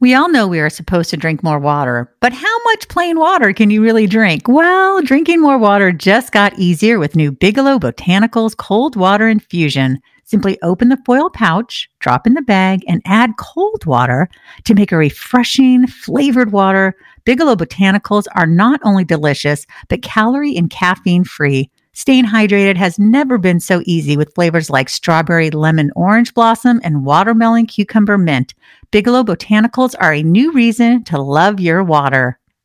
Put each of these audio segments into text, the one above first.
We all know we are supposed to drink more water, but how much plain water can you really drink? Well, drinking more water just got easier with new Bigelow Botanicals cold water infusion. Simply open the foil pouch, drop in the bag, and add cold water to make a refreshing, flavored water. Bigelow Botanicals are not only delicious, but calorie and caffeine free. Staying hydrated has never been so easy with flavors like strawberry, lemon, orange blossom, and watermelon cucumber mint. Bigelow Botanicals are a new reason to love your water.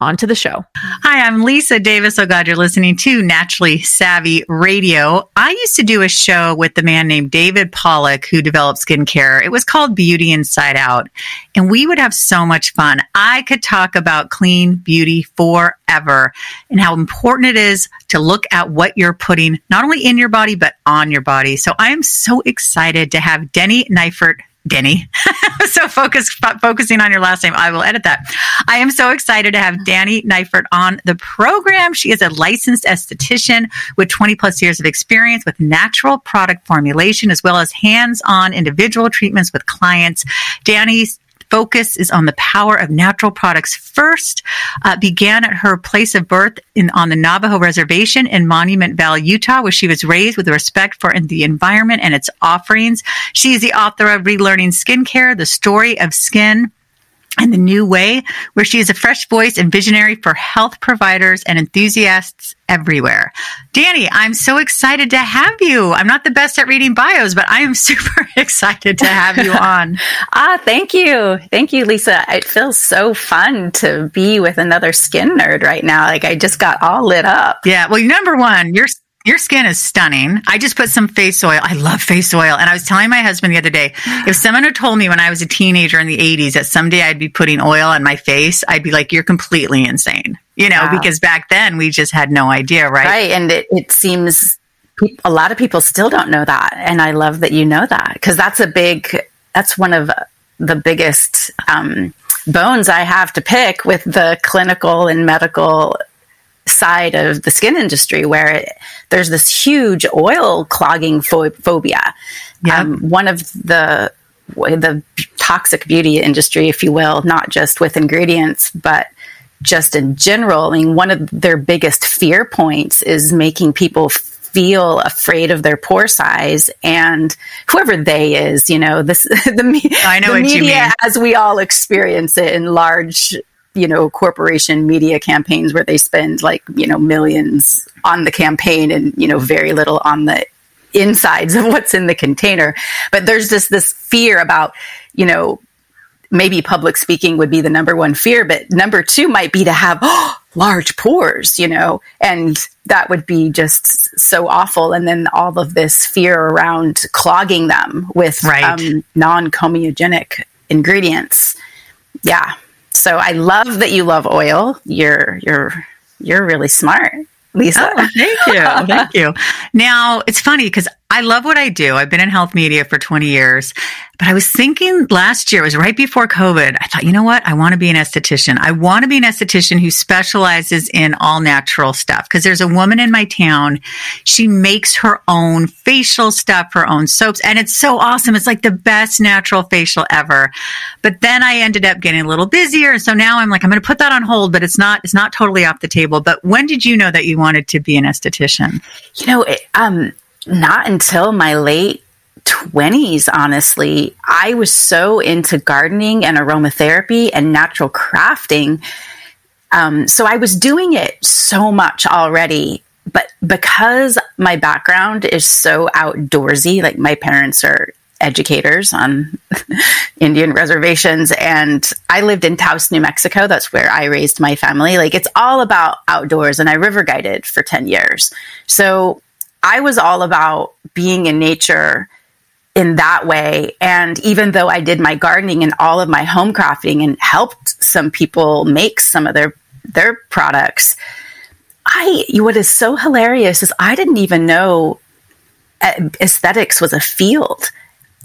on to the show. Hi, I'm Lisa Davis. Oh, God, you're listening to Naturally Savvy Radio. I used to do a show with the man named David Pollock who developed skincare. It was called Beauty Inside Out. And we would have so much fun. I could talk about clean beauty forever and how important it is to look at what you're putting not only in your body, but on your body. So I am so excited to have Denny Neifert Denny. so focus, focusing on your last name. I will edit that. I am so excited to have Danny Neifert on the program. She is a licensed esthetician with 20 plus years of experience with natural product formulation as well as hands-on individual treatments with clients. Danny's focus is on the power of natural products first. Uh, began at her place of birth in, on the Navajo Reservation in Monument Valley, Utah, where she was raised with respect for the environment and its offerings. She is the author of Relearning Skincare, The Story of Skin and the new way, where she is a fresh voice and visionary for health providers and enthusiasts everywhere. Danny, I'm so excited to have you. I'm not the best at reading bios, but I am super excited to have you on. ah, thank you. Thank you, Lisa. It feels so fun to be with another skin nerd right now. Like I just got all lit up. Yeah. Well, number one, you're your skin is stunning. I just put some face oil. I love face oil. And I was telling my husband the other day, if someone had told me when I was a teenager in the 80s that someday I'd be putting oil on my face, I'd be like, you're completely insane. You know, wow. because back then we just had no idea, right? Right. And it, it seems a lot of people still don't know that. And I love that you know that because that's a big, that's one of the biggest um, bones I have to pick with the clinical and medical side of the skin industry where it, there's this huge oil clogging pho- phobia. Yep. Um, one of the the toxic beauty industry, if you will, not just with ingredients, but just in general. I mean, one of their biggest fear points is making people feel afraid of their pore size and whoever they is, you know, this the, I know the media as we all experience it in large you know, corporation media campaigns where they spend like, you know, millions on the campaign and, you know, very little on the insides of what's in the container. But there's just this fear about, you know, maybe public speaking would be the number one fear, but number two might be to have oh, large pores, you know, and that would be just so awful. And then all of this fear around clogging them with right. um, non comedogenic ingredients. Yeah. So I love that you love oil. You're you're you're really smart. Lisa. Oh, thank you. thank you. Now, it's funny because I love what I do. I've been in health media for 20 years, but I was thinking last year, it was right before COVID. I thought, you know what? I want to be an esthetician. I want to be an esthetician who specializes in all natural stuff. Cause there's a woman in my town. She makes her own facial stuff, her own soaps. And it's so awesome. It's like the best natural facial ever. But then I ended up getting a little busier. So now I'm like, I'm going to put that on hold, but it's not, it's not totally off the table. But when did you know that you wanted to be an esthetician? You know, it, um, not until my late 20s, honestly. I was so into gardening and aromatherapy and natural crafting. Um, so I was doing it so much already. But because my background is so outdoorsy, like my parents are educators on Indian reservations. And I lived in Taos, New Mexico. That's where I raised my family. Like it's all about outdoors. And I river guided for 10 years. So I was all about being in nature in that way. And even though I did my gardening and all of my home crafting and helped some people make some of their their products. I what is so hilarious is I didn't even know uh, aesthetics was a field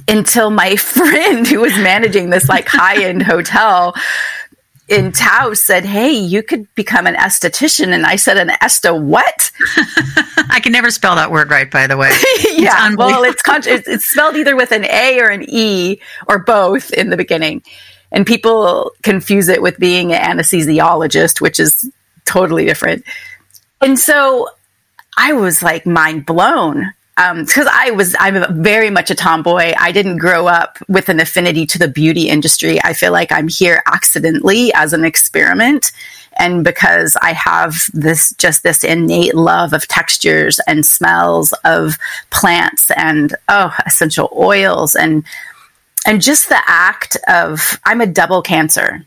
until my friend who was managing this like high end hotel in Taos said, Hey, you could become an esthetician. And I said, An esta what? I can never spell that word right, by the way. yeah. It's well, it's, con- it's, it's spelled either with an A or an E or both in the beginning. And people confuse it with being an anesthesiologist, which is totally different. And so I was like mind blown because um, I was I'm very much a tomboy. I didn't grow up with an affinity to the beauty industry. I feel like I'm here accidentally as an experiment, and because I have this just this innate love of textures and smells of plants and oh essential oils and and just the act of I'm a double Cancer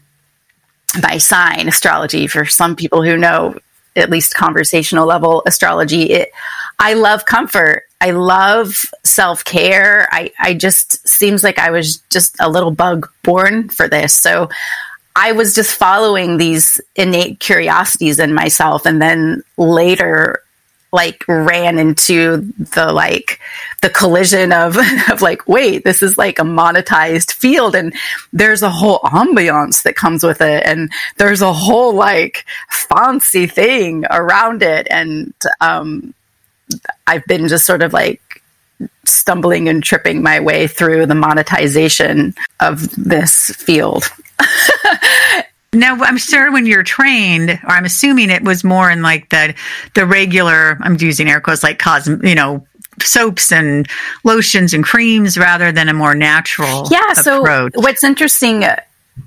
by sign astrology for some people who know at least conversational level astrology. It, I love comfort. I love self care. I, I just seems like I was just a little bug born for this. So I was just following these innate curiosities in myself. And then later, like ran into the like the collision of of like wait this is like a monetized field and there's a whole ambiance that comes with it and there's a whole like fancy thing around it and um I've been just sort of like stumbling and tripping my way through the monetization of this field. Now, I'm sure when you're trained, or I'm assuming it was more in like the the regular. I'm using air quotes like cosm, you know, soaps and lotions and creams rather than a more natural. Yeah. Approach. So what's interesting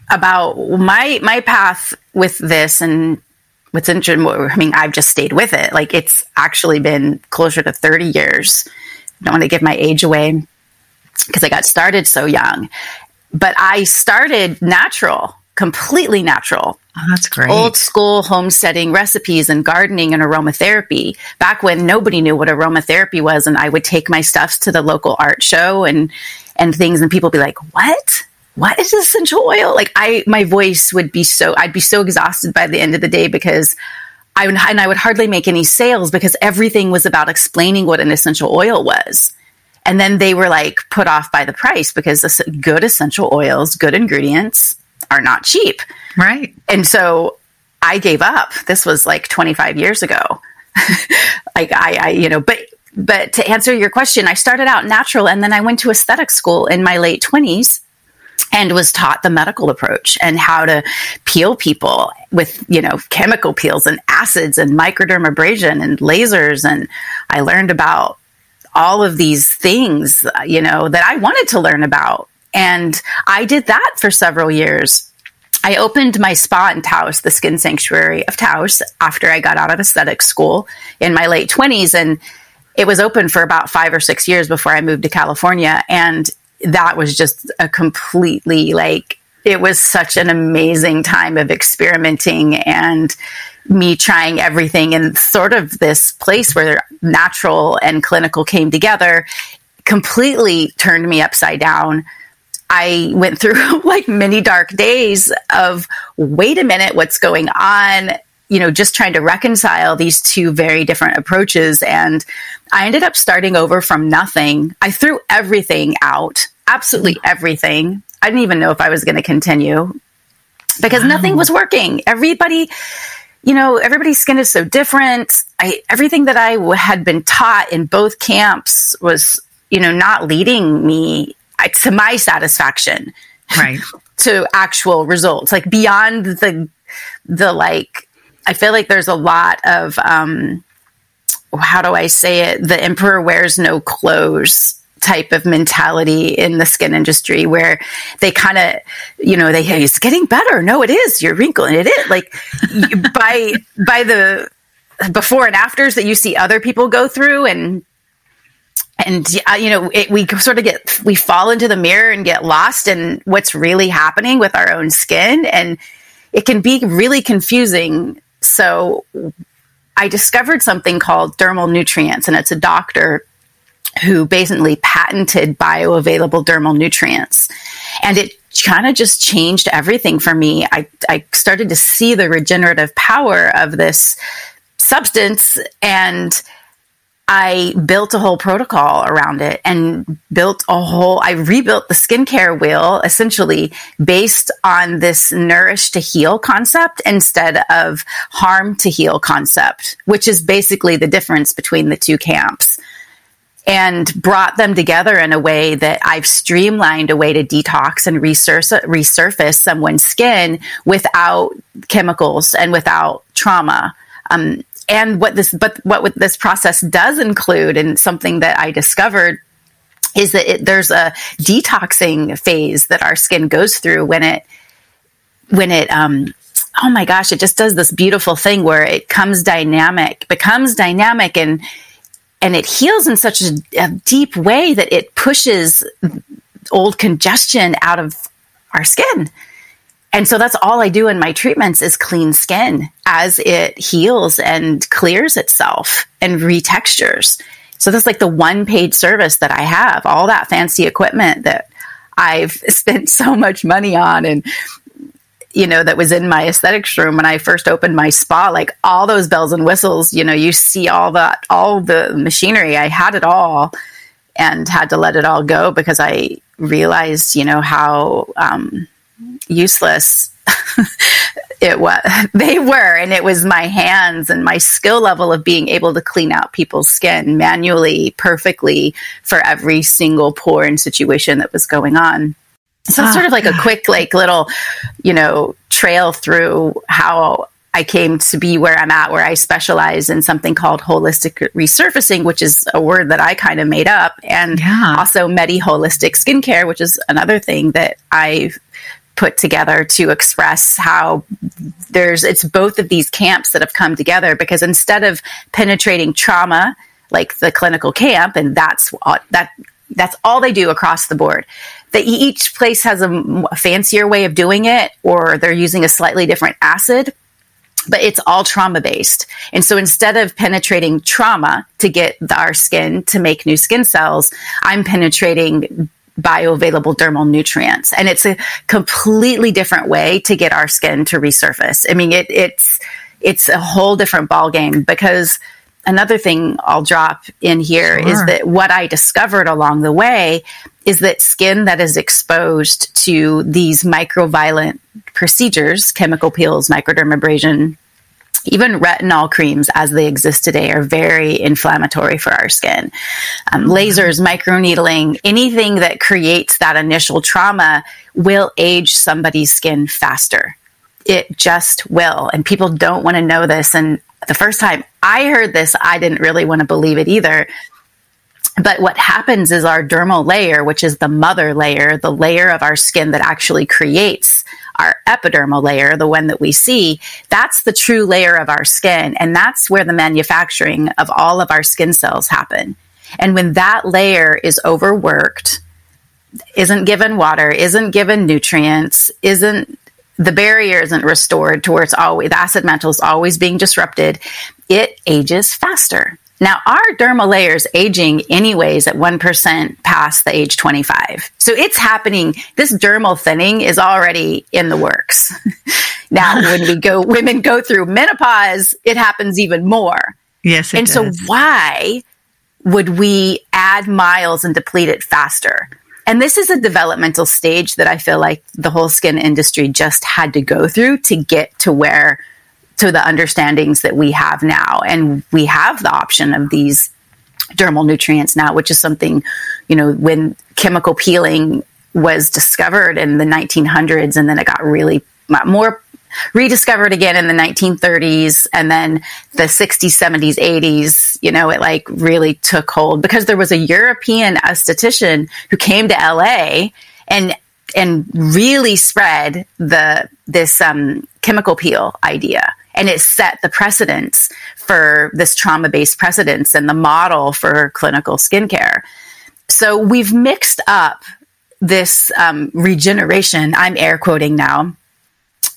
about my my path with this and what's interesting, I mean, I've just stayed with it. Like it's actually been closer to 30 years. I don't want to give my age away because I got started so young. But I started natural, completely natural. Oh, that's great. Old school homesteading recipes and gardening and aromatherapy. Back when nobody knew what aromatherapy was, and I would take my stuffs to the local art show and and things, and people be like, "What? What is essential oil? Like I, my voice would be so, I'd be so exhausted by the end of the day because I would, and I would hardly make any sales because everything was about explaining what an essential oil was. And then they were like put off by the price because good essential oils, good ingredients are not cheap. Right. And so I gave up. This was like 25 years ago. like I, I, you know, but but to answer your question, I started out natural and then I went to aesthetic school in my late 20s and was taught the medical approach and how to peel people with you know chemical peels and acids and microdermabrasion and lasers. And i learned about all of these things you know that i wanted to learn about. And i did that for several years. I opened my spa in taos the skin sanctuary of taos after i got out of aesthetic school in my late 20s and it was open for about five or six years before i moved to california. And that was just a completely like it was such an amazing time of experimenting and me trying everything in sort of this place where natural and clinical came together completely turned me upside down. I went through like many dark days of wait a minute, what's going on? You know, just trying to reconcile these two very different approaches. And I ended up starting over from nothing. I threw everything out, absolutely mm-hmm. everything. I didn't even know if I was going to continue because wow. nothing was working. Everybody, you know, everybody's skin is so different. I, everything that I w- had been taught in both camps was, you know, not leading me I, to my satisfaction. Right. to actual results, like beyond the, the like, I feel like there's a lot of, um, how do I say it? The emperor wears no clothes type of mentality in the skin industry where they kind of, you know, they hey, it's getting better. No, it is. You're wrinkling. It is like by by the before and afters that you see other people go through and and uh, you know it, we sort of get we fall into the mirror and get lost in what's really happening with our own skin and it can be really confusing so I discovered something called dermal nutrients, and it's a doctor who basically patented bioavailable dermal nutrients. And it kind of just changed everything for me. I, I started to see the regenerative power of this substance and I built a whole protocol around it and built a whole, I rebuilt the skincare wheel essentially based on this nourish to heal concept instead of harm to heal concept, which is basically the difference between the two camps. And brought them together in a way that I've streamlined a way to detox and resurface, resurface someone's skin without chemicals and without trauma. Um, and what this but what this process does include and something that i discovered is that it, there's a detoxing phase that our skin goes through when it when it um oh my gosh it just does this beautiful thing where it comes dynamic becomes dynamic and and it heals in such a, a deep way that it pushes old congestion out of our skin and so that's all I do in my treatments is clean skin as it heals and clears itself and retextures. So that's like the one paid service that I have, all that fancy equipment that I've spent so much money on and you know that was in my aesthetics room when I first opened my spa like all those bells and whistles you know you see all that all the machinery I had it all and had to let it all go because I realized you know how um, useless it was they were and it was my hands and my skill level of being able to clean out people's skin manually perfectly for every single pore and situation that was going on so it's sort of like a ah. quick like little you know trail through how I came to be where I'm at, where I specialize in something called holistic resurfacing, which is a word that I kind of made up, and yeah. also Medi Holistic Skincare, which is another thing that I put together to express how there's it's both of these camps that have come together because instead of penetrating trauma like the clinical camp and that's that that's all they do across the board that each place has a, a fancier way of doing it or they're using a slightly different acid but it's all trauma based. And so instead of penetrating trauma to get our skin to make new skin cells, I'm penetrating bioavailable dermal nutrients. And it's a completely different way to get our skin to resurface. I mean, it, it's, it's a whole different ballgame because another thing I'll drop in here sure. is that what I discovered along the way is that skin that is exposed to these microviolent procedures, chemical peels, microdermabrasion, even retinol creams as they exist today are very inflammatory for our skin. Um, lasers, microneedling, anything that creates that initial trauma will age somebody's skin faster. It just will. And people don't want to know this. And the first time I heard this, I didn't really want to believe it either. But what happens is our dermal layer, which is the mother layer, the layer of our skin that actually creates our epidermal layer, the one that we see, that's the true layer of our skin. And that's where the manufacturing of all of our skin cells happen. And when that layer is overworked, isn't given water, isn't given nutrients, isn't the barrier isn't restored to where it's always the acid mantle is always being disrupted, it ages faster. Now, our dermal layer is aging anyways at 1% past the age 25. So it's happening. This dermal thinning is already in the works. now, when we go, women go through menopause, it happens even more. Yes. and does. so why would we add miles and deplete it faster? And this is a developmental stage that I feel like the whole skin industry just had to go through to get to where to the understandings that we have now. And we have the option of these dermal nutrients now, which is something, you know, when chemical peeling was discovered in the 1900s and then it got really more rediscovered again in the 1930s and then the 60s 70s 80s you know it like really took hold because there was a european esthetician who came to la and and really spread the this um, chemical peel idea and it set the precedence for this trauma based precedence and the model for clinical skincare. So we've mixed up this um, regeneration, I'm air quoting now,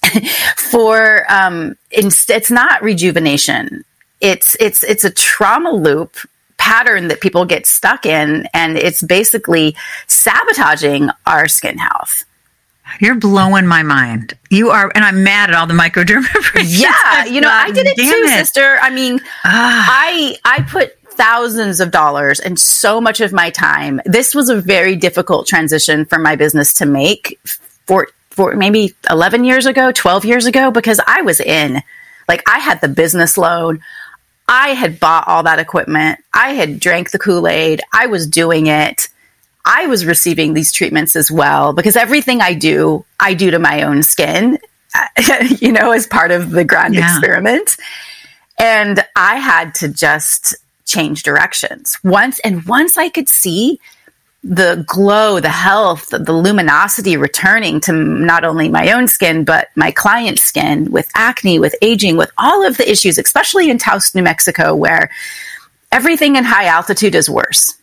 for um, it's, it's not rejuvenation. It's it's it's a trauma loop pattern that people get stuck in, and it's basically sabotaging our skin health. You're blowing my mind. You are, and I'm mad at all the microdermabrasions. Yeah, you know, I did it Damn too, sister. I mean, Ah, I I put thousands of dollars and so much of my time. This was a very difficult transition for my business to make for for maybe 11 years ago, 12 years ago because I was in like I had the business loan. I had bought all that equipment. I had drank the Kool-Aid. I was doing it. I was receiving these treatments as well because everything I do, I do to my own skin, you know, as part of the grand Yeah. experiment. And I had to just change directions once. And once I could see the glow, the health, the luminosity returning to not only my own skin, but my client's skin with acne, with aging, with all of the issues, especially in Taos, New Mexico, where everything in high altitude is worse.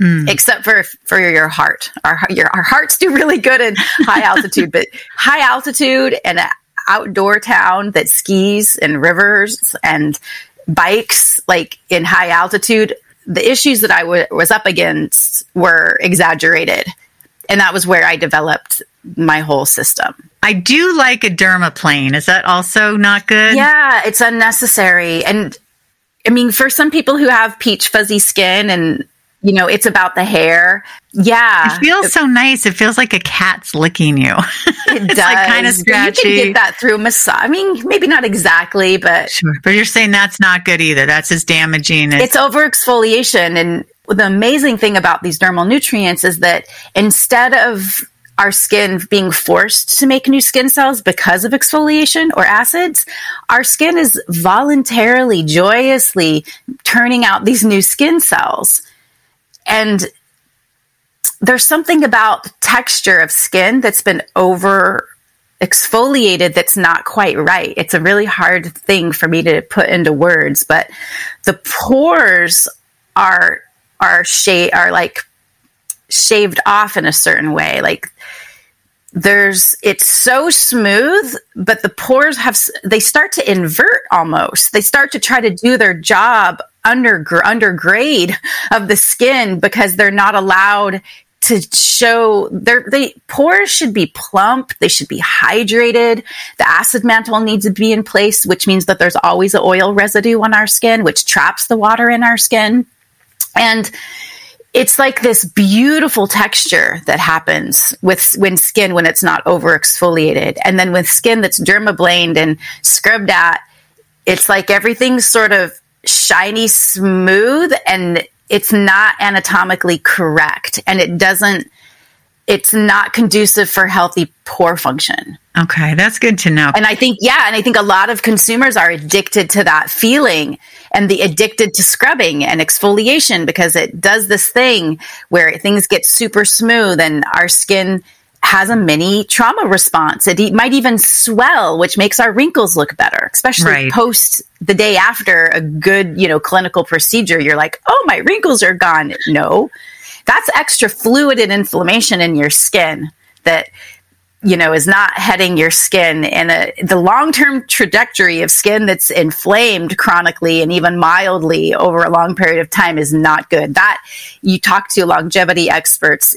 Mm. Except for for your heart, our your our hearts do really good in high altitude, but high altitude and an outdoor town that skis and rivers and bikes, like in high altitude, the issues that I w- was up against were exaggerated, and that was where I developed my whole system. I do like a dermaplane. Is that also not good? Yeah, it's unnecessary. And I mean, for some people who have peach fuzzy skin and, you know, it's about the hair. Yeah. It feels so nice. It feels like a cat's licking you. It it's does. like kind of But You can get that through massage. I mean, maybe not exactly, but Sure. But you're saying that's not good either. That's as damaging as it's over exfoliation. And the amazing thing about these dermal nutrients is that instead of our skin being forced to make new skin cells because of exfoliation or acids, our skin is voluntarily, joyously turning out these new skin cells. And there's something about the texture of skin that's been over exfoliated that's not quite right. It's a really hard thing for me to put into words, but the pores are are shade are like shaved off in a certain way. Like there's it's so smooth, but the pores have they start to invert almost. They start to try to do their job under undergrade of the skin because they're not allowed to show their they pores should be plump they should be hydrated. The acid mantle needs to be in place which means that there's always an oil residue on our skin which traps the water in our skin. And it's like this beautiful texture that happens with when skin when it's not over exfoliated and then with skin that's dermaplaned and scrubbed at it's like everything's sort of shiny smooth and it's not anatomically correct and it doesn't it's not conducive for healthy pore function okay. That's good to know. and I think, yeah, and I think a lot of consumers are addicted to that feeling and the addicted to scrubbing and exfoliation because it does this thing where things get super smooth and our skin has a mini trauma response. It might even swell, which makes our wrinkles look better, especially Right. post the day after a good, you know, clinical procedure. You're like, oh, my wrinkles are gone. No, that's extra fluid and inflammation in your skin that you know is not heading your skin and a the long-term trajectory of skin that's inflamed chronically and even mildly over a long period of time is not good that you talk to longevity experts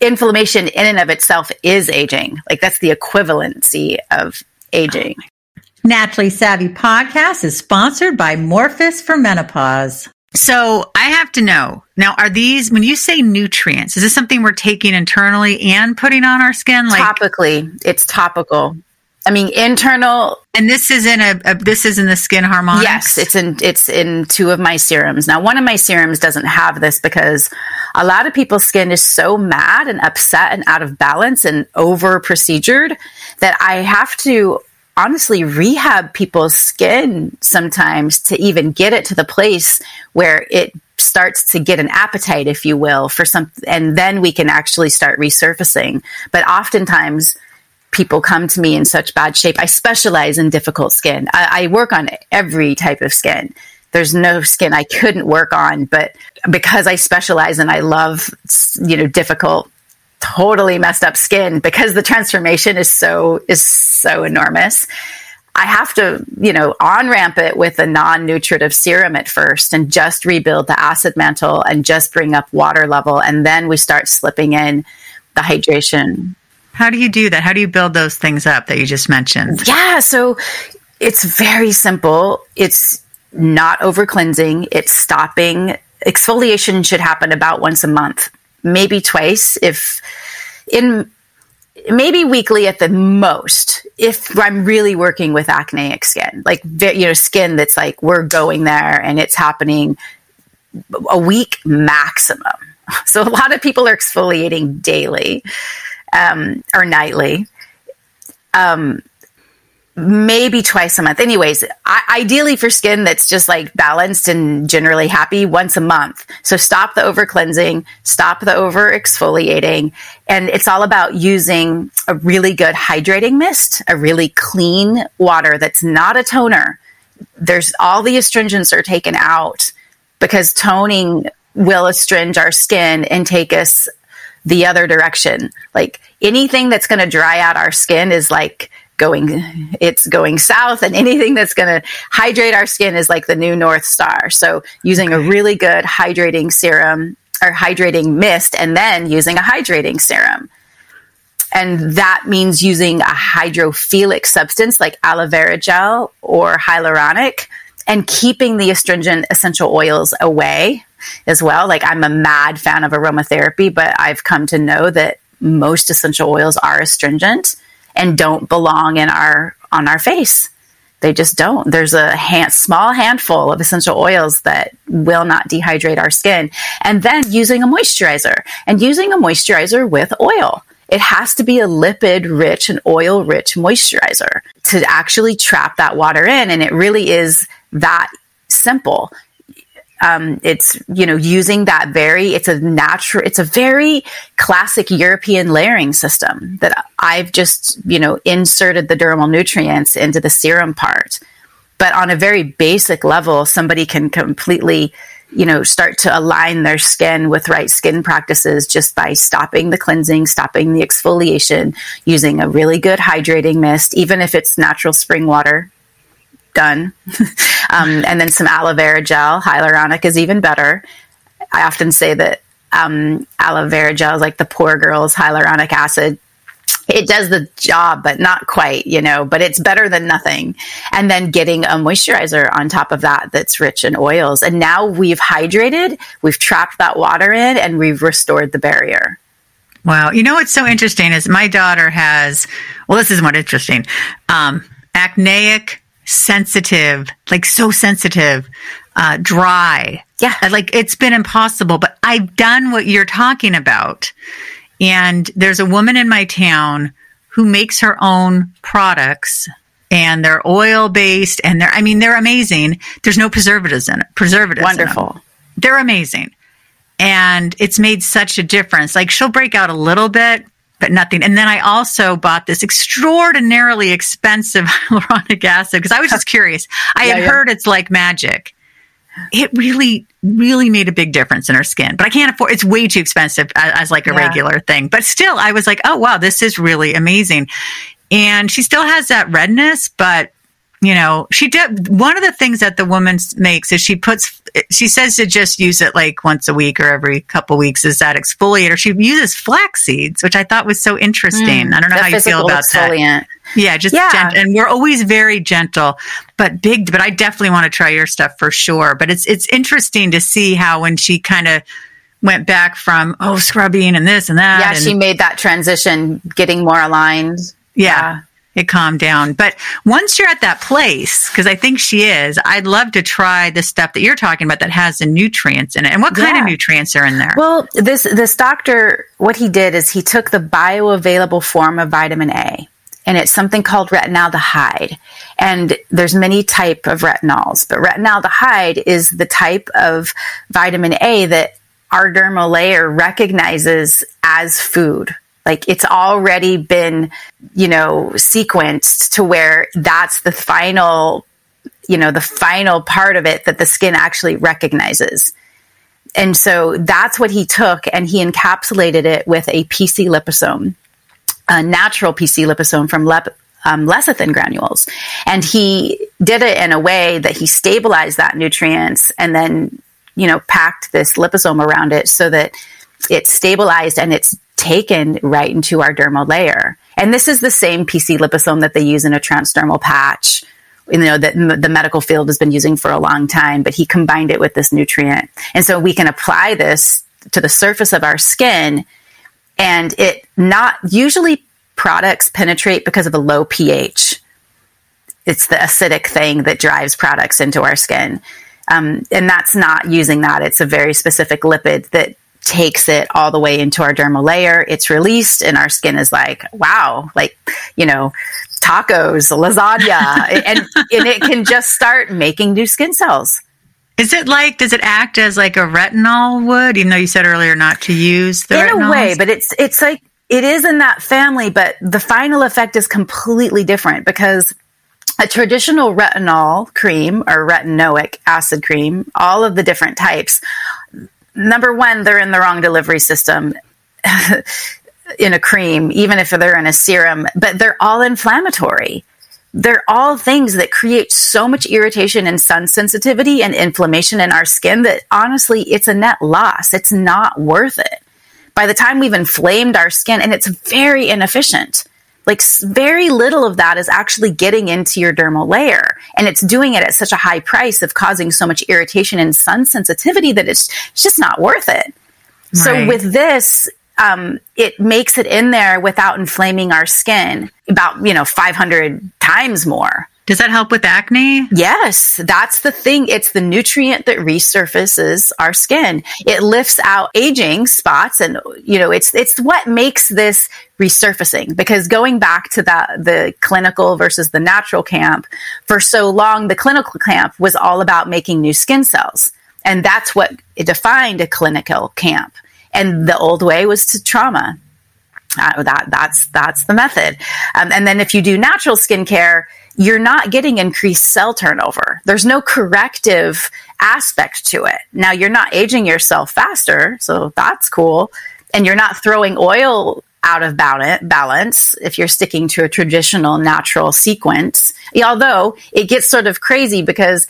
inflammation in and of itself is aging like that's the equivalency of aging Naturally Savvy podcast is sponsored by Morphus for Menopause. So I have to know now, are these, when you say nutrients, is this something we're taking internally and putting on our skin? Like, topically it's topical i mean internal and this is in a, a this is in the skin harmonics? Yes, it's in it's in two of my serums. Now, one of my serums doesn't have this because a lot of people's skin is so mad and upset and out of balance and over procedured that I have to honestly rehab people's skin sometimes to even get it to the place where it starts to get an appetite if you will for some and then we can actually start resurfacing but oftentimes people come to me in such bad shape. I specialize in difficult skin. I, I work on every type of skin. There's no skin I couldn't work on, but because I specialize and I love, you know, difficult, totally messed up skin, because the transformation is so is so enormous. I have to, you know, on ramp it with a non nutritive serum at first and just rebuild the acid mantle and just bring up water level. And then we start slipping in the hydration. How do you do that? How do you build those things up that you just mentioned? Yeah, so it's very simple. It's not over cleansing, it's stopping. Exfoliation should happen about once a month, maybe twice if in maybe weekly at the most if i'm really working with acneic skin like you know skin that's like we're going there and it's happening a week maximum so a lot of people are exfoliating daily um, or nightly um, maybe twice a month. Anyways, I- ideally for skin that's just like balanced and generally happy, once a month. So stop the over cleansing, stop the over exfoliating. And it's all about using a really good hydrating mist, a really clean water that's not a toner. There's all the astringents are taken out because toning will astringe our skin and take us the other direction. Like anything that's going to dry out our skin is like, going it's going south and anything that's going to hydrate our skin is like the new north star. So using a really good hydrating serum or hydrating mist and then using a hydrating serum. And that means using a hydrophilic substance like aloe vera gel or hyaluronic and keeping the astringent essential oils away as well like i'm a mad fan of aromatherapy but i've come to know that most essential oils are astringent and don't belong in our on our face. They just don't. There's a hand, small handful of essential oils that will not dehydrate our skin. And then using a moisturizer and using a moisturizer with oil. It has to be a lipid rich and oil rich moisturizer to actually trap that water in. And it really is that simple um, it's you know using that very it's a natural it's a very classic european layering system that i've just you know inserted the dermal nutrients into the serum part. But on a very basic level somebody can completely you know start to align their skin with right skin practices just by stopping the cleansing stopping the exfoliation using a really good hydrating mist even if it's natural spring water done. um, and then some aloe vera gel. Hyaluronic is even better. I often say that um, aloe vera gel is like the poor girl's hyaluronic acid. It does the job, but not quite, you know, but it's better than nothing. And then getting a moisturizer on top of that that's rich in oils. And now we've hydrated, we've trapped that water in, and we've restored the barrier. Wow. You know what's so interesting is my daughter has, well, this is what interesting. Um, acneic sensitive, like so sensitive, uh, dry. Yeah. Like it's been impossible, but I've done what you're talking about. And there's a woman in my town who makes her own products and they're oil based and they're, I mean, they're amazing. There's no preservatives in it. Preservatives. Wonderful. They're amazing. And it's made such a difference. Like she'll break out a little bit, but nothing. And then I also bought this extraordinarily expensive hyaluronic acid because I was just curious. I yeah, had yeah. heard it's like magic. It really, really made a big difference in her skin, but I can't afford. It's way too expensive as, as like a yeah. regular thing. But still, I was like, oh wow, this is really amazing. And she still has that redness, but you know, she did one of the things that the woman makes is she puts, she says to just use it like once a week or every couple weeks is that exfoliator. She uses flax seeds, which I thought was so interesting. Mm, I don't know how you feel about exfoliant. that. Yeah, just yeah. Gent- and we're always very gentle, but big. But I definitely want to try your stuff for sure. But it's it's interesting to see how when she kind of went back from oh scrubbing and this and that. Yeah, and, she made that transition, getting more aligned. Yeah. yeah it calmed down. But once you're at that place, because I think she is, I'd love to try the stuff that you're talking about that has the nutrients in it. And what kind yeah. of nutrients are in there? Well, this this doctor, what he did is he took the bioavailable form of vitamin A. And it's something called retinaldehyde. And there's many type of retinols, but retinaldehyde is the type of vitamin A that our dermal layer recognizes as food like it's already been, you know, sequenced to where that's the final, you know, the final part of it that the skin actually recognizes. And so that's what he took and he encapsulated it with a PC liposome, a natural PC liposome from lep- um, lecithin granules. And he did it in a way that he stabilized that nutrients and then, you know, packed this liposome around it so that it's stabilized and it's taken right into our dermal layer. And this is the same PC liposome that they use in a transdermal patch. You know that the medical field has been using for a long time but he combined it with this nutrient. And so we can apply this to the surface of our skin and it not usually products penetrate because of a low ph. It's the acidic thing that drives products into our skin. Um, and that's not using that. It's a very specific lipid that takes it all the way into our dermal layer it's released and our skin is like wow like you know tacos lasagna and, and it can just start making new skin cells is it like does it act as like a retinol would even though you said earlier not to use the in retinols? a way but it's it's like it is in that family but the final effect is completely different because a traditional retinol cream or retinoic acid cream, all of the different types. Number one, they're in the wrong delivery system in a cream, even if they're in a serum, but they're all inflammatory. They're all things that create so much irritation and sun sensitivity and inflammation in our skin that honestly, it's a net loss. It's not worth it. By the time we've inflamed our skin, and it's very inefficient like very little of that is actually getting into your dermal layer and it's doing it at such a high price of causing so much irritation and sun sensitivity that it's, it's just not worth it right. so with this um, it makes it in there without inflaming our skin about you know 500 times more does that help with acne? Yes, that's the thing. It's the nutrient that resurfaces our skin. It lifts out aging spots and you know, it's it's what makes this resurfacing because going back to that the clinical versus the natural camp, for so long the clinical camp was all about making new skin cells. And that's what defined a clinical camp. And the old way was to trauma. Uh, that that's that's the method. Um, and then if you do natural skincare, you're not getting increased cell turnover. There's no corrective aspect to it. Now you're not aging yourself faster, so that's cool. And you're not throwing oil out of balance if you're sticking to a traditional natural sequence. Although it gets sort of crazy because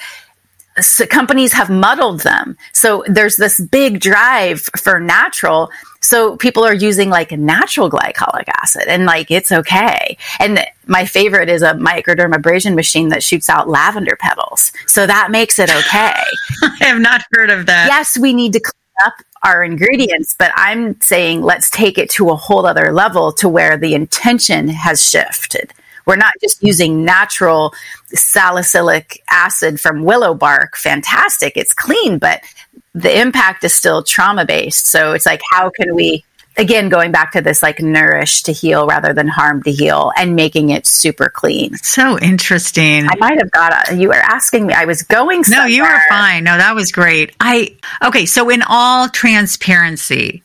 so companies have muddled them. So there's this big drive for natural. So people are using like natural glycolic acid and like it's okay. And my favorite is a microdermabrasion machine that shoots out lavender petals. So that makes it okay. I have not heard of that. Yes, we need to clean up our ingredients, but I'm saying let's take it to a whole other level to where the intention has shifted. We're not just using natural salicylic acid from willow bark. Fantastic. It's clean, but the impact is still trauma based. So it's like, how can we, again, going back to this like nourish to heal rather than harm to heal and making it super clean. So interesting. I might have got a, you were asking me, I was going somewhere. No, you were fine. No, that was great. I, okay. So in all transparency,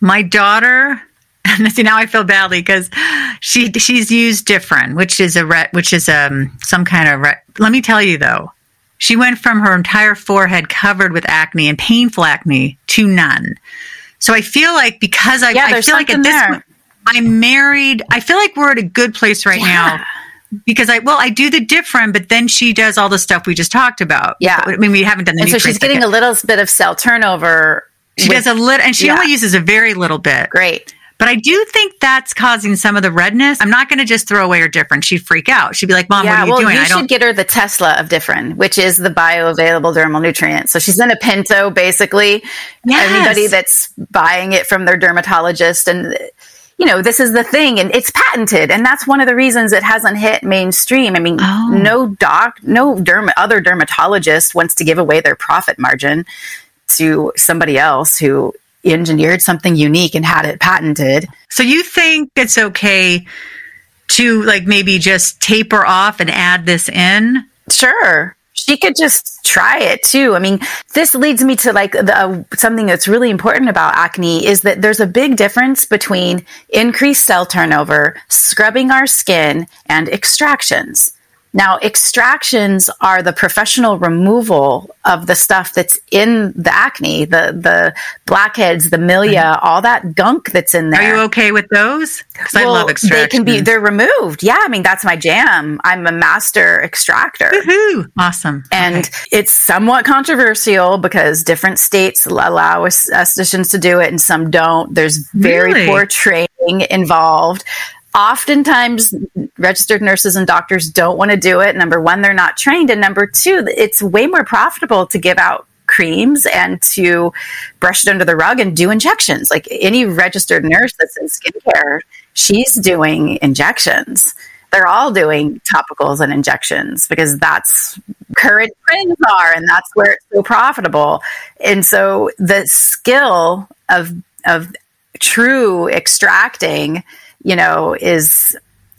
my daughter and see now I feel badly because she she's used Differin, which is a ret, which is um some kind of ret. Let me tell you though, she went from her entire forehead covered with acne and painful acne to none. So I feel like because I, yeah, I feel like at this there. point, I'm married. I feel like we're at a good place right Yeah. now because I well I do the Differin, but then she does all the stuff we just talked about. Yeah. I mean we haven't done the And so she's getting yet. a little bit of cell turnover. she with- does a little and she yeah. only uses a very little bit. Great. But I do think that's causing some of the redness. I'm not going to just throw away her Differin. She'd freak out. She'd be like, "Mom, what are you well, doing?" you I should get her the Tesla of Differin, which is the bioavailable dermal nutrient. So she's in a Pinto, basically. Yes. Anybody that's buying it from their dermatologist, and you know, this is the thing, and it's patented, and that's one of the reasons it hasn't hit mainstream. I mean, Oh. no doc, no derm, other dermatologist wants to give away their profit margin to somebody else who engineered something unique and had it patented. so you think it's okay to like maybe just taper off and add this in? Sure. She could just try it too. I mean, this leads me to like the, uh, something that's really important about acne is that there's a big difference between increased cell turnover, scrubbing our skin, and extractions. Now, extractions are the professional removal of the stuff that's in the acne, the the blackheads, the milia, all that gunk that's in there. Are you okay with those? Because I love extractions. They can be they're removed. Yeah, I mean that's my jam. I'm a master extractor. Woohoo! Awesome. And Okay. it's somewhat controversial because different states allow estheticians to do it and some don't. There's very Really? poor training involved. Oftentimes, registered nurses and doctors don't want to do it. Number one, they're not trained. And number two, it's way more profitable to give out creams and to brush it under the rug and do injections. Like any registered nurse that's in skincare, she's doing injections. They're all doing topicals and injections because that's current trends are and that's where it's so profitable. And so the skill of of true extracting, you know, is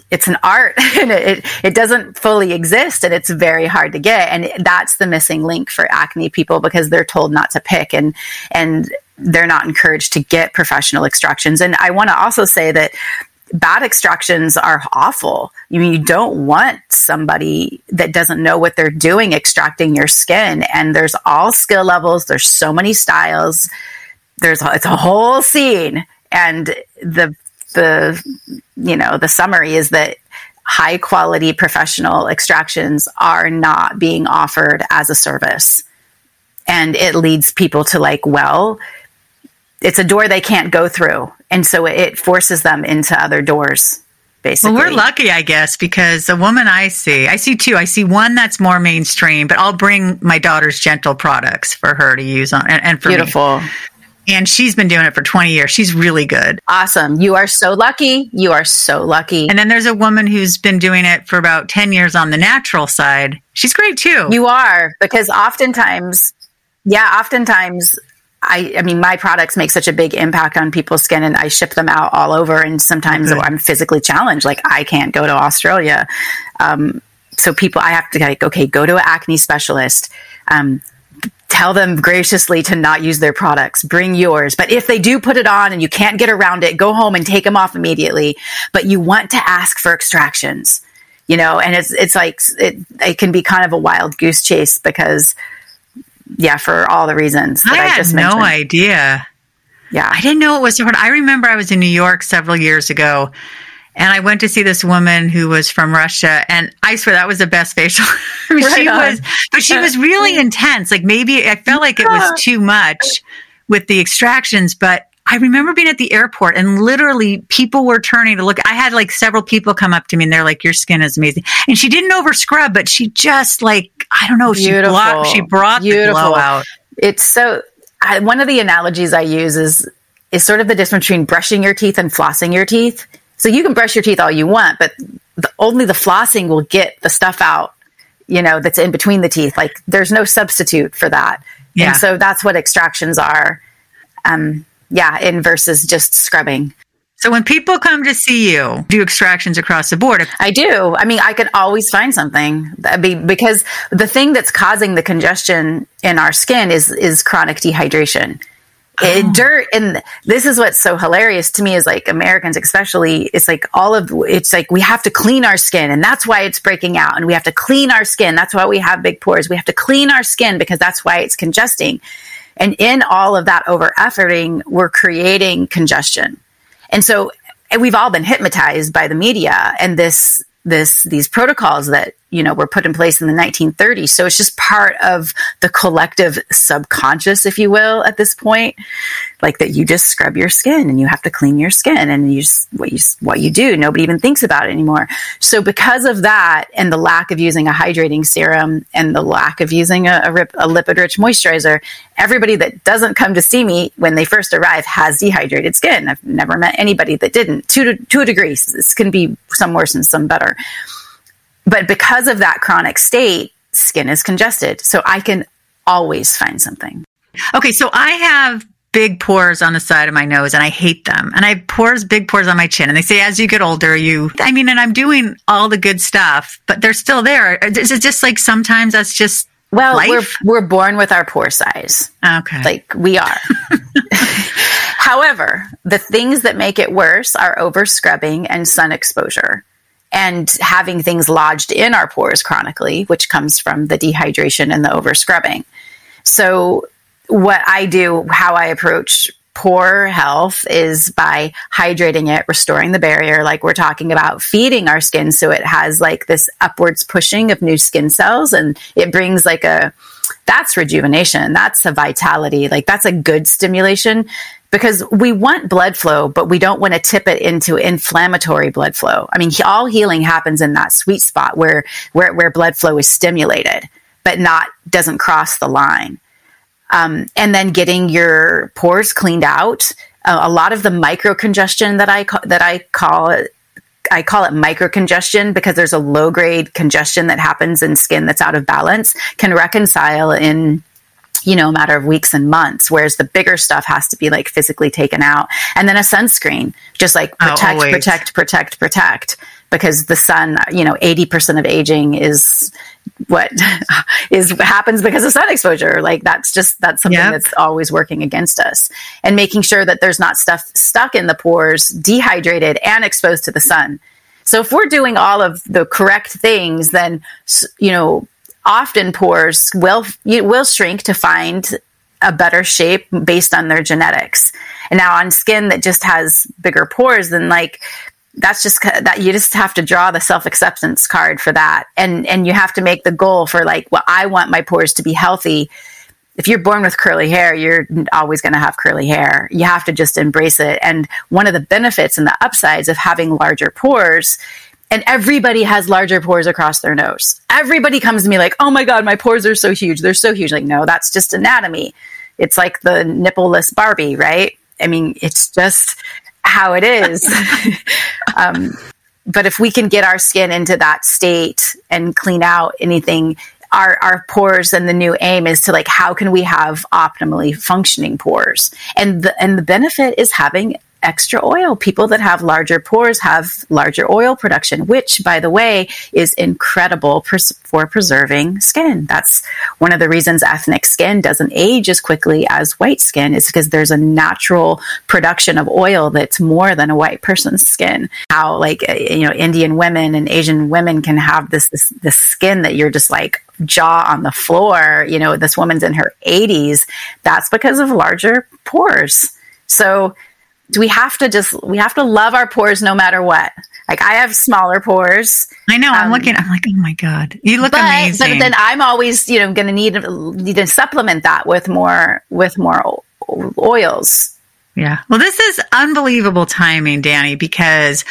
it's an art. And it, it doesn't fully exist and it's very hard to get. And that's the missing link for acne people because they're told not to pick and and they're not encouraged to get professional extractions. And i want to also say that bad extractions are awful. You you don't want somebody that doesn't know what they're doing extracting your skin. And there's all skill levels. There's so many styles. There's it's a whole scene. And the the you know the summary is that high quality professional extractions are not being offered as a service and it leads people to like well it's a door they can't go through and so it forces them into other doors basically Well, we're lucky, I guess, because the woman I see, I see two. I see one that's more mainstream, but I'll bring my daughter's gentle products for her to use on and, and for me. And she's been doing it for 20 years. She's really good. awesome you are so lucky you are so lucky And then there's a woman who's been doing it for about 10 years on the natural side. She's great too. You are because oftentimes, yeah, oftentimes. I, I mean, my products make such a big impact on people's skin, and I ship them out all over. And sometimes Okay. I'm physically challenged, like I can't go to Australia. Um, so people, I have to like, okay, go to an acne specialist. Um, tell them graciously to not use their products. Bring yours. But if they do put it on and you can't get around it, go home and take them off immediately. But you want to ask for extractions, you know, and it's, it's like, it, it can be kind of a wild goose chase because, yeah, for all the reasons that I I, had just no idea. Yeah. I didn't know it was so hard. I remember I was in New York several years ago and I went to see this woman who was from Russia and I swear that was the best facial. I mean, she on. was, but she was really intense. Like maybe I felt like it was too much with the extractions, but I remember being at the airport and literally people were turning to look. I had like several people come up to me and they're like, your skin is amazing. And she didn't over scrub, but she just like, I don't know, she Beautiful. blocked, she brought the Beautiful. glow out. it's so I, one of the analogies I use is is sort of the difference between brushing your teeth and flossing your teeth. So you can brush your teeth all you want, but the, only the flossing will get the stuff out, you know, that's in between the teeth. Like there's no substitute for that. Yeah. And so that's what extractions are. Um, yeah, in versus just scrubbing. So when people come to see you, do extractions across the board. I do. I mean, I could always find something That'd be because the thing that's causing the congestion in our skin is is chronic dehydration. It- oh. dirt and this is what's so hilarious to me is like Americans especially it's like all of it's like we have to clean our skin and that's why it's breaking out and we have to clean our skin. That's why we have big pores. We have to clean our skin because that's why it's congesting. And in all of that over efforting we're creating congestion. And so and we've all been hypnotized by the media and this this these protocols that you know were put in place in the 1930s so it's just part of the collective subconscious if you will at this point like that you just scrub your skin and you have to clean your skin and you just what you what you do. Nobody even thinks about it anymore. So because of that and the lack of using a hydrating serum and the lack of using a, a, rip, a lipid rich moisturizer everybody that doesn't come to see me when they first arrive has dehydrated skin. I've never met anybody that didn't. To, to a degree this can be some worse and some better but because of that chronic state skin is congested so i can always find something okay, so I have big pores on the side of my nose and I hate them. And I have pores, big pores on my chin. And they say as you get older, you, I mean, and I'm doing all the good stuff, but they're still there. Is it just like sometimes that's just well life? we're we're born with our pore size okay. like we are however the things that make it worse are over scrubbing and sun exposure and having things lodged in our pores chronically, which comes from the dehydration and the over scrubbing. So, what I do, how I approach pore health is by hydrating it, restoring the barrier, like we're talking about, feeding our skin so it has like this upwards pushing of new skin cells and it brings like a that's rejuvenation, that's a vitality, like that's a good stimulation because we want blood flow, but we don't want to tip it into inflammatory blood flow. I mean, all healing happens in that sweet spot where where where blood flow is stimulated, but not doesn't cross the line. Um, and then getting your pores cleaned out. Uh, a lot of the micro congestion that I ca- that I call it, I call it micro congestion because there's a low grade congestion that happens in skin that's out of balance can reconcile in you know, a matter of weeks and months, whereas the bigger stuff has to be like physically taken out. And then a sunscreen, just like protect, oh, protect, protect, protect, because the sun, you know, 80% of aging is what is happens because of sun exposure. Like that's just, that's something yep. that's always working against us and making sure that there's not stuff stuck in the pores, dehydrated and exposed to the sun. So if we're doing all of the correct things, then, you know, often pores will will shrink to find a better shape based on their genetics. And now on skin that just has bigger pores, then like that's just that you just have to draw the self acceptance card for that, and and you have to make the goal for like, well, I want my pores to be healthy. If you're born with curly hair, you're always going to have curly hair. You have to just embrace it. And one of the benefits and the upsides of having larger pores and everybody has larger pores across their nose. Everybody comes to me like, "Oh my god, my pores are so huge. They're so huge." Like, no, that's just anatomy. It's like the nippleless Barbie, right? I mean, it's just how it is. um, but if we can get our skin into that state and clean out anything, our, our pores and the new aim is to like how can we have optimally functioning pores and the and the benefit is having extra oil. People that have larger pores have larger oil production, which, by the way, is incredible pres- for preserving skin. That's one of the reasons ethnic skin doesn't age as quickly as white skin is because there's a natural production of oil that's more than a white person's skin. How like uh, you know Indian women and Asian women can have this this, this skin that you're just like jaw on the floor. You know, this woman's in her 80s. That's because of larger pores. So we have to just we have to love our pores no matter what. Like I have smaller pores. I know. I'm um, looking. I'm like, oh my god, you look but, amazing. But then I'm always, you know, going to need need to supplement that with more with more oils. Yeah. Well, this is unbelievable timing, Danny, because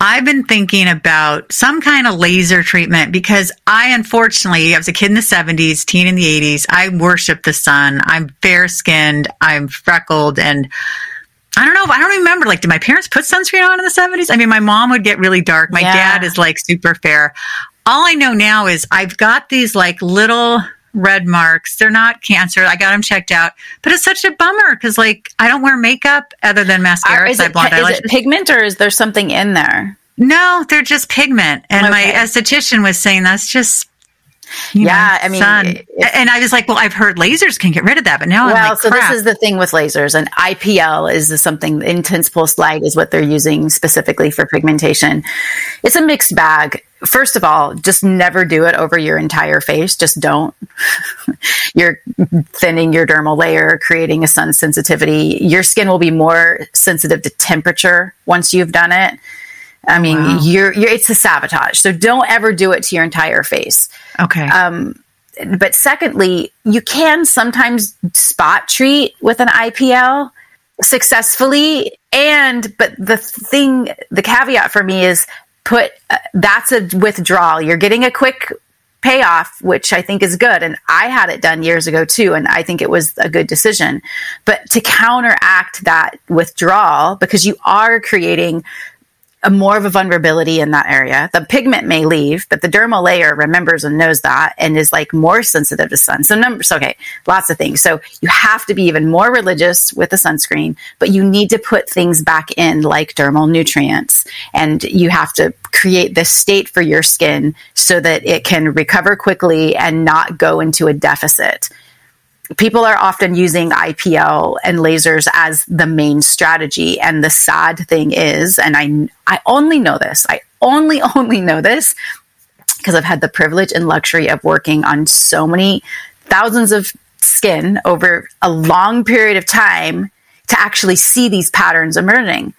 I've been thinking about some kind of laser treatment because I unfortunately, I was a kid in the 70s, teen in the 80s. I worship the sun. I'm fair skinned, I'm freckled, and I don't know. I don't remember. Like, did my parents put sunscreen on in the 70s? I mean, my mom would get really dark. My yeah. dad is like super fair. All I know now is I've got these like little red marks. They're not cancer. I got them checked out, but it's such a bummer because like I don't wear makeup other than mascara. Are, is, it, is it pigment or is there something in there? No, they're just pigment. And okay. my esthetician was saying that's just yeah, know, I mean, and I was like, well, I've heard lasers can get rid of that, but now well, I'm like, so this is the thing with lasers, and IPL is something intense pulse light is what they're using specifically for pigmentation. It's a mixed bag. First of all, just never do it over your entire face. Just don't. You're thinning your dermal layer, creating a sun sensitivity. Your skin will be more sensitive to temperature once you've done it. I mean, wow. you're, you're, it's a sabotage. So don't ever do it to your entire face. Okay. Um, but secondly, you can sometimes spot treat with an IPL successfully. And, but the thing, the caveat for me is put, uh, that's a withdrawal. You're getting a quick payoff, which I think is good. And I had it done years ago too. And I think it was a good decision. But to counteract that withdrawal, because you are creating a more of a vulnerability in that area. The pigment may leave, but the dermal layer remembers and knows that and is like more sensitive to sun. So numbers, okay, lots of things. So you have to be even more religious with the sunscreen, but you need to put things back in like dermal nutrients and you have to create this state for your skin so that it can recover quickly and not go into a deficit. People are often using IPL and lasers as the main strategy. And the sad thing is, and I, I only know this, I only, only know this because I've had the privilege and luxury of working on so many thousands of skin over a long period of time to actually see these patterns emerging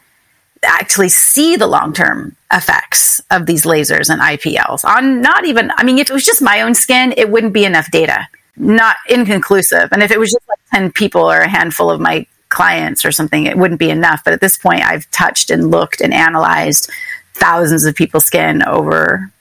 actually see the long term effects of these lasers and IPLs on not even, I mean, if it was just my own skin, it wouldn't be enough data, not inconclusive. And if it was just like 10 people or a handful of my clients or something, it wouldn't be enough. But at this point, I've touched and looked and analyzed thousands of people's skin over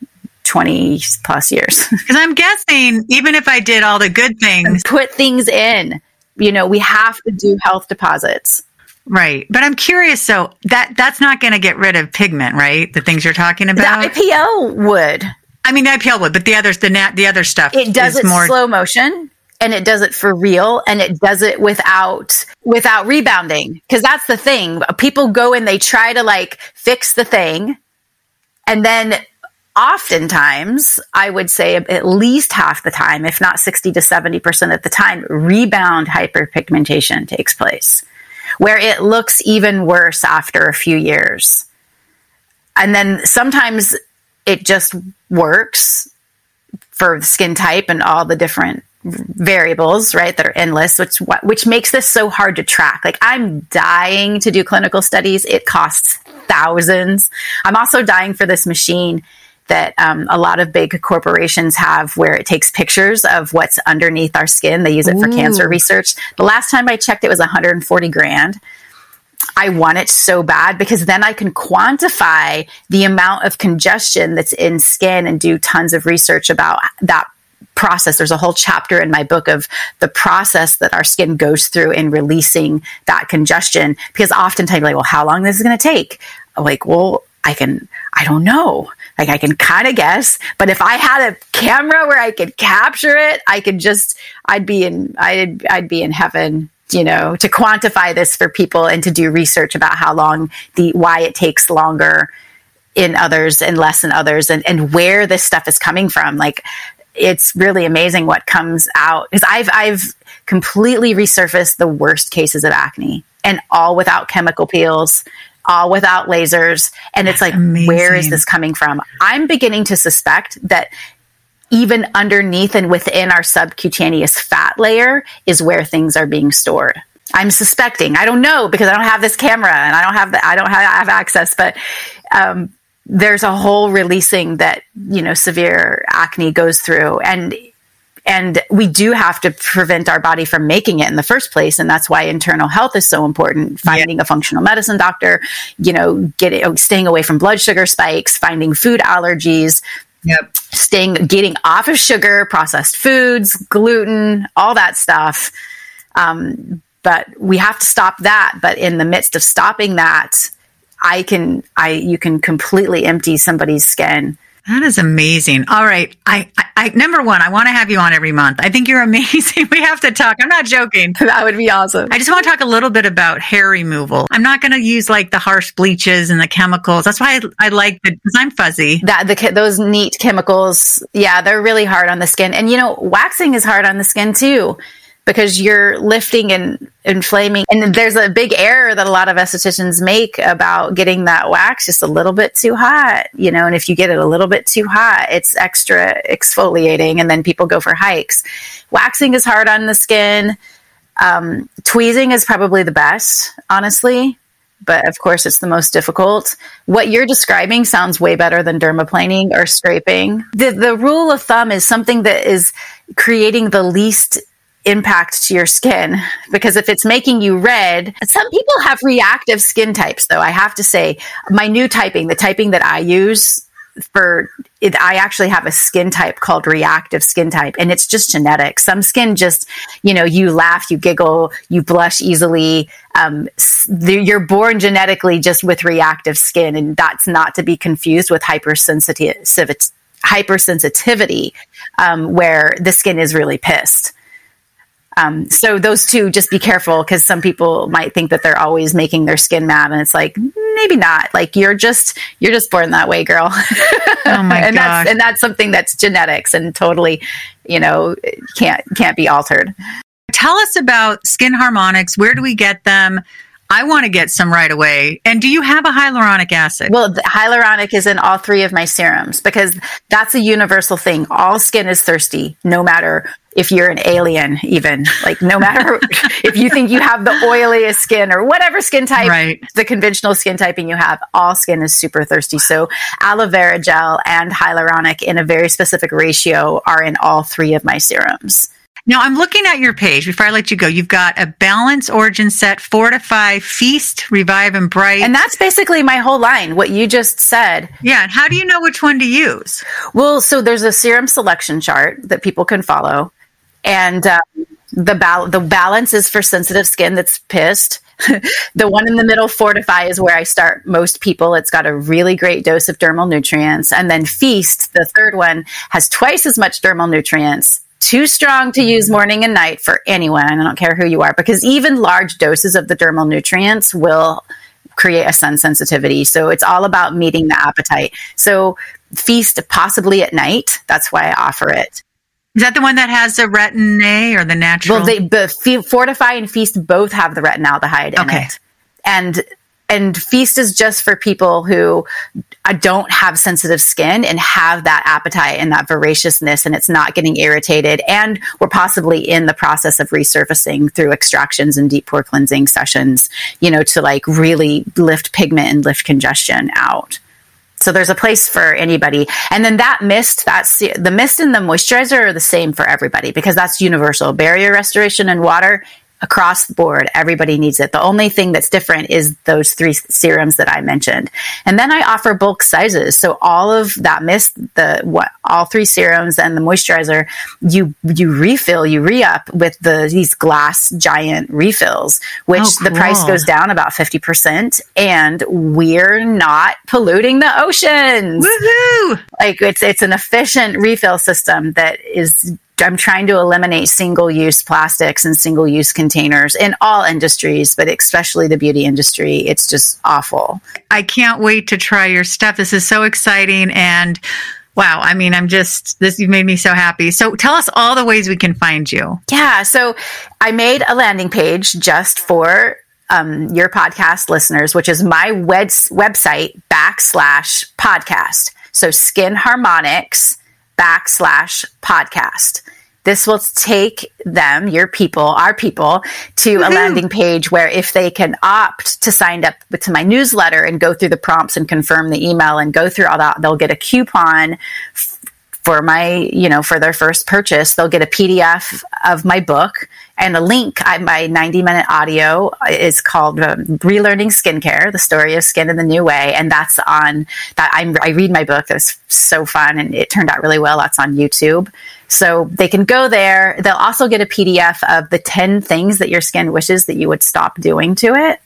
20 plus years. Because I'm guessing, even if I did all the good things, put things in, you know, we have to do health deposits. Right. But I'm curious so that that's not going to get rid of pigment, right? The things you're talking about. The IPL would. I mean, IPL would, but the others, the nat, the other stuff, it does it more slow motion, and it does it for real, and it does it without without rebounding. Because that's the thing. People go and they try to like fix the thing, and then oftentimes, I would say at least half the time, if not 60 to 70% of the time, rebound hyperpigmentation takes place where it looks even worse after a few years. And then sometimes it just works for skin type and all the different variables, right, that are endless, which which makes this so hard to track. Like I'm dying to do clinical studies. It costs thousands. I'm also dying for this machine that um, a lot of big corporations have where it takes pictures of what's underneath our skin. They use it for cancer research. The last time I checked, it was 140 grand. I want it so bad because then I can quantify the amount of congestion that's in skin and do tons of research about that process. There's a whole chapter in my book of the process that our skin goes through in releasing that congestion. Because oftentimes, like, well, how long this is going to take? I'm like, well, I can, I don't know. Like I can kind of guess, but if I had a camera where I could capture it, I could just, I'd be in, I'd, I'd be in heaven, you know, to quantify this for people and to do research about how long the, why it takes longer in others and less in others and, and where this stuff is coming from. Like it's really amazing what comes out because I've, I've completely resurfaced the worst cases of acne and all without chemical peels all without lasers. And it's like, Amazing. where is this coming from? I'm beginning to suspect that even underneath and within our subcutaneous fat layer is where things are being stored. I'm suspecting. I don't know because I don't have this camera and I don't have the, I don't have, have access, but um, there's a whole releasing that you know severe acne goes through, and and we do have to prevent our body from making it in the first place. And that's why internal health is so important. Finding yeah. a functional medicine doctor, you know, getting, staying away from blood sugar spikes, finding food allergies, Yep. Staying, getting off of sugar, processed foods, gluten, all that stuff. Um, but we have to stop that. But in the midst of stopping that, I can, I, you can completely empty somebody's skin that is amazing. All right. I, I, I number one, I want to have you on every month. I think you're amazing. We have to talk. I'm not joking. That would be awesome. I just want to talk a little bit about hair removal. I'm not going to use like the harsh bleaches and the chemicals. That's why I, I like it because I'm fuzzy. That the those neat chemicals, yeah, they're really hard on the skin. And you know, waxing is hard on the skin too because you're lifting and inflaming. And there's a big error that a lot of estheticians make about getting that wax just a little bit too hot, you know, and if you get it a little bit too hot, it's extra exfoliating and then people go for hikes. Waxing is hard on the skin. Um, tweezing is probably the best, honestly, but of course it's the most difficult. What you're describing sounds way better than dermaplaning or scraping. The, the rule of thumb is something that is creating the least impact to your skin because if it's making you red, some people have reactive skin types though. I have to say, my new typing, the typing that I use for it, I actually have a skin type called reactive skin type, and it's just genetic. Some skin just, you know, you laugh, you giggle, you blush easily. Um, you're born genetically just with reactive skin, and that's not to be confused with hypersensitivity, hypersensitivity um, where the skin is really pissed. Um, so those two, just be careful because some people might think that they're always making their skin mad, and it's like maybe not. Like you're just you're just born that way, girl. Oh my and gosh. that's and that's something that's genetics and totally, you know, can't can't be altered. Tell us about Skin Harmonics. Where do we get them? I want to get some right away. And do you have a hyaluronic acid? Well, hyaluronic is in all three of my serums because that's a universal thing. All skin is thirsty, no matter if you're an alien, even like no matter if you think you have the oiliest skin or whatever skin type, Right. the conventional skin typing you have, all skin is super thirsty. So aloe vera gel and hyaluronic in a very specific ratio are in all three of my serums. Now I'm looking at your page before I let you go. You've got a balance origin set, fortify, feast, revive, and bright. And that's basically my whole line. What you just said yeah. And how do you know which one to use? Well, so there's a serum selection chart that people can follow, and uh, the bal- the balance is for sensitive skin that's pissed. the one in the middle, Fortify, is where I start most people. It's got a really great dose of dermal nutrients, and then Feast, the third one, has twice as much dermal nutrients. Too strong to use morning and night for anyone. I don't care who you are, because even large doses of the dermal nutrients will create a sun sensitivity. So it's all about meeting the appetite. So feast possibly at night. That's why I offer it. Is that the one that has the retin A or the natural? Well, they the Fortify and Feast both have the retinaldehyde in Okay. it, and and Feast is just for people who uh, don't have sensitive skin and have that appetite and that voraciousness, and it's not getting irritated, and we're possibly in the process of resurfacing through extractions and deep pore cleansing sessions, you know, to like really lift pigment and lift congestion out. So there's a place for anybody. And then that mist, that's the mist and the moisturizer are the same for everybody because that's universal. Barrier restoration and water across the board, everybody needs it. The only thing that's different is those three serums that I mentioned. And then I offer bulk sizes. So all of that mist, the what all three serums and the moisturizer, you you refill, you re-up with the these glass giant refills, which Oh, the price goes down about 50% and we're not polluting the oceans Woohoo! like it's it's an efficient refill system that is I'm trying to eliminate single use plastics and single use containers in all industries, but especially the beauty industry. It's just awful. I can't wait to try your stuff. This is so exciting and wow, I mean, I'm just this you've made me so happy. So tell us all the ways we can find you. Yeah. So I made a landing page just for um, your podcast listeners, which is my web- website backslash podcast. So Skin Harmonics backslash podcast. This will take them, your people, our people, to a landing page where if they can opt to sign up to my newsletter and go through the prompts and confirm the email and go through all that, they'll get a coupon for my, you know, for their first purchase, they'll get a PDF of my book and a link. I, my 90 minute audio is called um, Relearning Skincare, the story of skin in the new way. And that's on that. I'm, I read my book. That's so fun. And it turned out really well. That's on YouTube. So they can go there. They'll also get a PDF of the 10 things that your skin wishes that you would stop doing to it.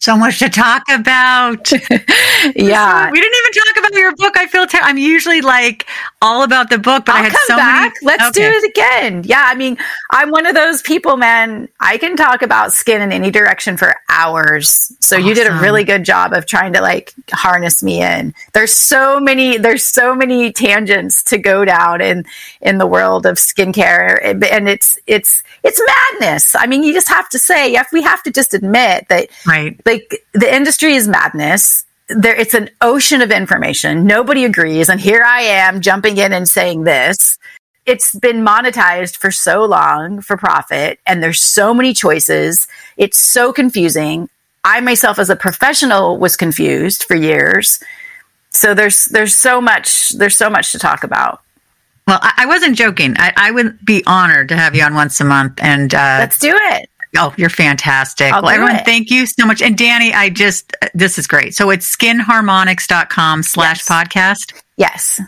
So much to talk about. Yeah. We didn't even talk about your book. I feel ter- I'm usually like all about the book, but I I'll had come so back. many. Let's Okay. do it again. Yeah, I mean, I'm one of those people, man. I can talk about skin in any direction for hours. So you did a really good job of trying to like harness me in. There's so many. There's so many tangents to go down in in the world of skincare, and it's it's it's madness. I mean, you just have to say, if we have to just admit that Right. Like the industry is madness. There it's an ocean of information. Nobody agrees. And here i am jumping in and saying this. It's been monetized for so long for profit and there's so many choices. It's so confusing. I myself as a professional was confused for years. So there's there's so much there's so much to talk about. Well, I, I wasn't joking. I, I would be honored to have you on once a month. And uh, let's do it oh, you're fantastic. I'll well, everyone, it. thank you so much. And Danny, I just this is great. So it's skinharmonics.com slash podcast. yes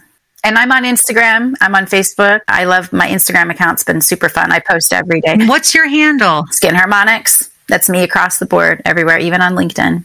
and i'm on instagram i'm on facebook i love my instagram account's been super fun i post every day What's your handle? Skin Harmonics. That's me across the board, everywhere, even on LinkedIn.